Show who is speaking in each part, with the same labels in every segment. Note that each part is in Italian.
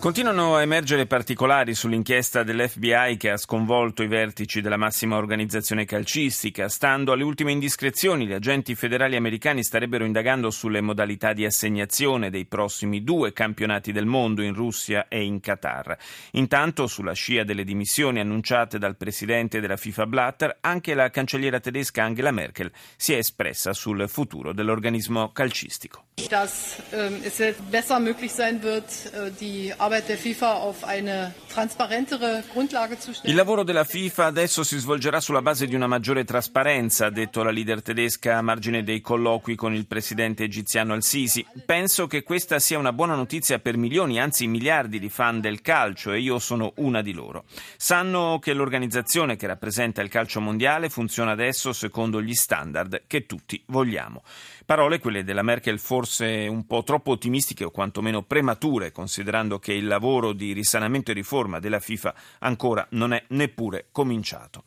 Speaker 1: Continuano a emergere particolari sull'inchiesta dell'FBI che ha sconvolto i vertici della massima organizzazione calcistica. Stando alle ultime indiscrezioni, gli agenti federali americani starebbero indagando sulle modalità di assegnazione dei prossimi due campionati del mondo in Russia e in Qatar. Intanto, sulla scia delle dimissioni annunciate dal presidente della FIFA Blatter, anche la cancelliera tedesca Angela Merkel si è espressa sul futuro dell'organismo calcistico.
Speaker 2: Dass ähm, es besser möglich sein wird, äh, die Arbeit der FIFA auf eine trasparentere Grundlage zu stellen.
Speaker 1: Il lavoro della FIFA adesso si svolgerà sulla base di una maggiore trasparenza, ha detto la leader tedesca a margine dei colloqui con il presidente egiziano Al-Sisi. Penso che questa sia una buona notizia per milioni, anzi miliardi di fan del calcio e io sono una di loro. Sanno che l'organizzazione che rappresenta il calcio mondiale funziona adesso secondo gli standard che tutti vogliamo. Parole quelle della Merkel forse un po' troppo ottimistiche o quantomeno premature, considerando che il lavoro di risanamento e riforma della FIFA ancora non è neppure cominciato.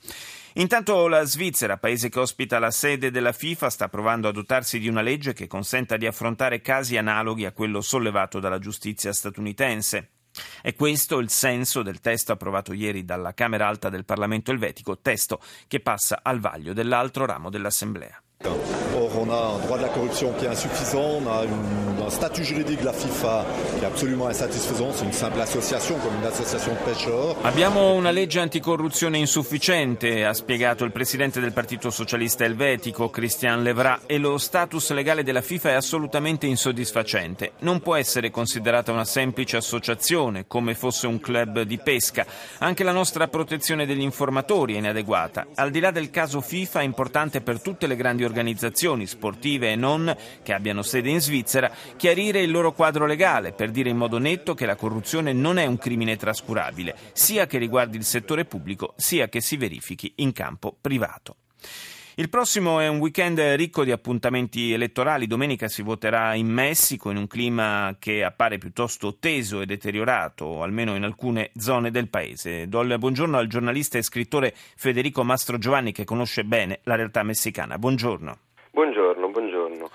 Speaker 1: Intanto la Svizzera, paese che ospita la sede della FIFA, sta provando a dotarsi di una legge che consenta di affrontare casi analoghi a quello sollevato dalla giustizia statunitense. È questo il senso del testo approvato ieri dalla Camera Alta del Parlamento elvetico, testo che passa al vaglio dell'altro ramo dell'Assemblea.
Speaker 3: Or, on a un droit de la corruption qui est insuffisant, on a une, un statut juridique de la FIFA qui est absolument insatisfaisant, c'est une simple association come un'associazione de pêcheurs.
Speaker 1: Abbiamo una legge anticorruzione insufficiente, ha spiegato il presidente del Partito Socialista Elvetico, Christian Levra, e lo status legale della FIFA è assolutamente insoddisfacente. Non può essere considerata una semplice associazione, come fosse un club di pesca. Anche la nostra protezione degli informatori è inadeguata. Al di là del caso FIFA è importante per tutte le grandi organizzazioni sportive e non che abbiano sede in Svizzera chiarire il loro quadro legale per dire in modo netto che la corruzione non è un crimine trascurabile, sia che riguardi il settore pubblico sia che si verifichi in campo privato. Il prossimo è un weekend ricco di appuntamenti elettorali. Domenica si voterà in Messico in un clima che appare piuttosto teso e deteriorato, almeno in alcune zone del paese. Do il buongiorno al giornalista e scrittore Federico Mastro Giovanni che conosce bene la realtà messicana. Buongiorno.
Speaker 4: Buongiorno, buongiorno.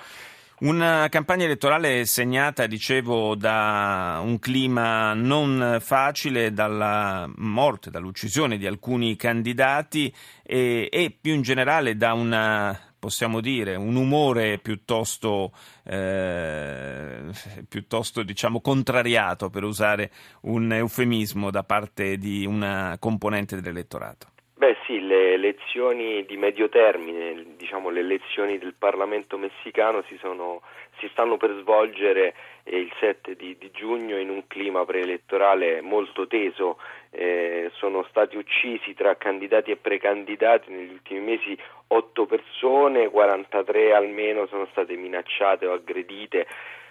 Speaker 1: Una campagna elettorale segnata, dicevo, da un clima non facile, dalla morte, dall'uccisione di alcuni candidati e, e più in generale da una possiamo dire, un umore piuttosto, eh, piuttosto diciamo, contrariato, per usare un eufemismo, da parte di una componente dell'elettorato.
Speaker 4: Beh sì, le elezioni di medio termine, diciamo le elezioni del Parlamento messicano si, sono, si stanno per svolgere eh, il 7 di, di, giugno in un clima preelettorale molto teso. Eh, sono stati uccisi tra candidati e precandidati negli ultimi mesi 8 persone, 43 almeno sono state minacciate o aggredite,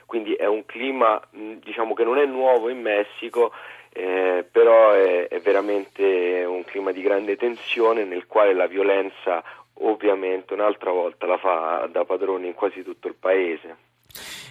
Speaker 4: quindi è un clima diciamo, che non è nuovo in Messico eh, veramente un clima di grande tensione nel quale la violenza ovviamente un'altra volta la fa da padrone in quasi tutto il paese.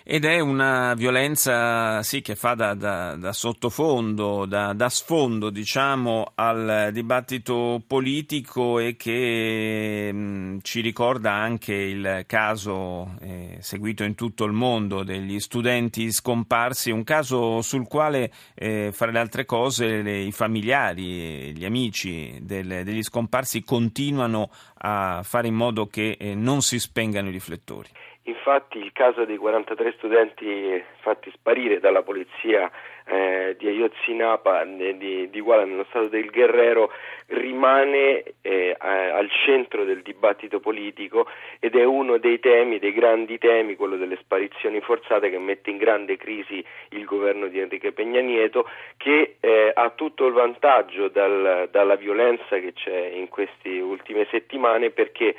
Speaker 1: Ed è una violenza sì, che fa da, da, da sottofondo, da, da, sfondo diciamo, al dibattito politico e che mh, mm, ci ricorda anche il caso eh, seguito in tutto il mondo degli studenti scomparsi, un caso sul quale, eh, fra le altre cose, le, i familiari, gli amici del, degli scomparsi continuano a fare in modo che eh, non si spengano i riflettori.
Speaker 4: Infatti il caso dei 43 studenti fatti sparire dalla polizia eh, di Ayotzinapa di, di Guala nello stato del Guerrero rimane eh, al centro del dibattito politico ed è uno dei temi, dei grandi temi, quello delle sparizioni forzate che mette in grande crisi il governo di Enrique Peña Nieto che eh, ha tutto il vantaggio dal, dalla violenza che c'è in queste ultime settimane perché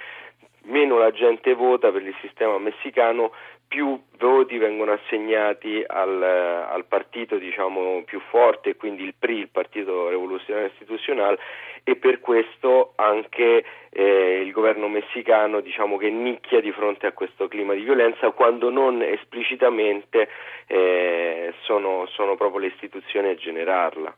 Speaker 4: meno la gente vota per il sistema messicano, più voti vengono assegnati al, al partito diciamo, più forte, quindi il PRI, il Partito Rivoluzionario Istituzionale, e per questo anche eh, il governo messicano diciamo, che nicchia di fronte a questo clima di violenza quando non esplicitamente eh, sono, sono proprio le istituzioni a generarla.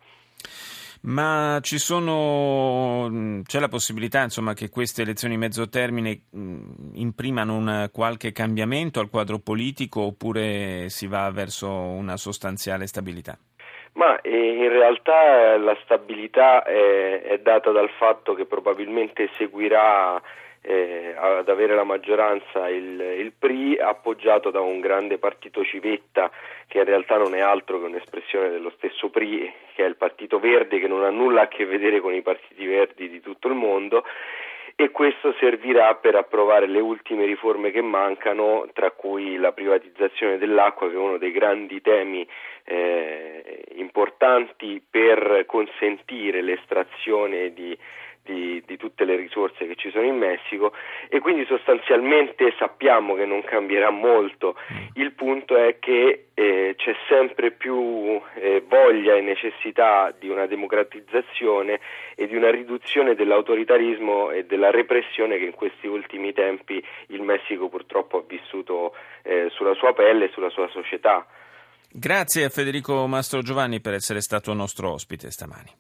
Speaker 1: Ma sono, mm, c'è la possibilità insomma, che queste elezioni mezzo termine mm, imprimano un qualche cambiamento al quadro politico oppure si va verso una sostanziale stabilità?
Speaker 4: Ma eh, in realtà la stabilità è, è data dal fatto che probabilmente seguirà eh, ad avere la maggioranza il, il, PRI appoggiato da un grande partito civetta che in realtà non è altro che un'espressione dello stesso PRI che è il partito verde che non ha nulla a che vedere con i partiti verdi di tutto il mondo e questo servirà per approvare le ultime riforme che mancano, tra cui la privatizzazione dell'acqua, che è uno dei grandi temi eh, importanti per consentire l'estrazione di di, di, tutte le risorse che ci sono in Messico e quindi sostanzialmente sappiamo che non cambierà molto. Il punto è che eh, c'è sempre più eh, voglia e necessità di una democratizzazione e di una riduzione dell'autoritarismo e della repressione che in questi ultimi tempi il Messico purtroppo ha vissuto eh, sulla sua pelle e sulla sua società.
Speaker 1: Grazie a Federico Mastro Giovanni per essere stato nostro ospite stamani.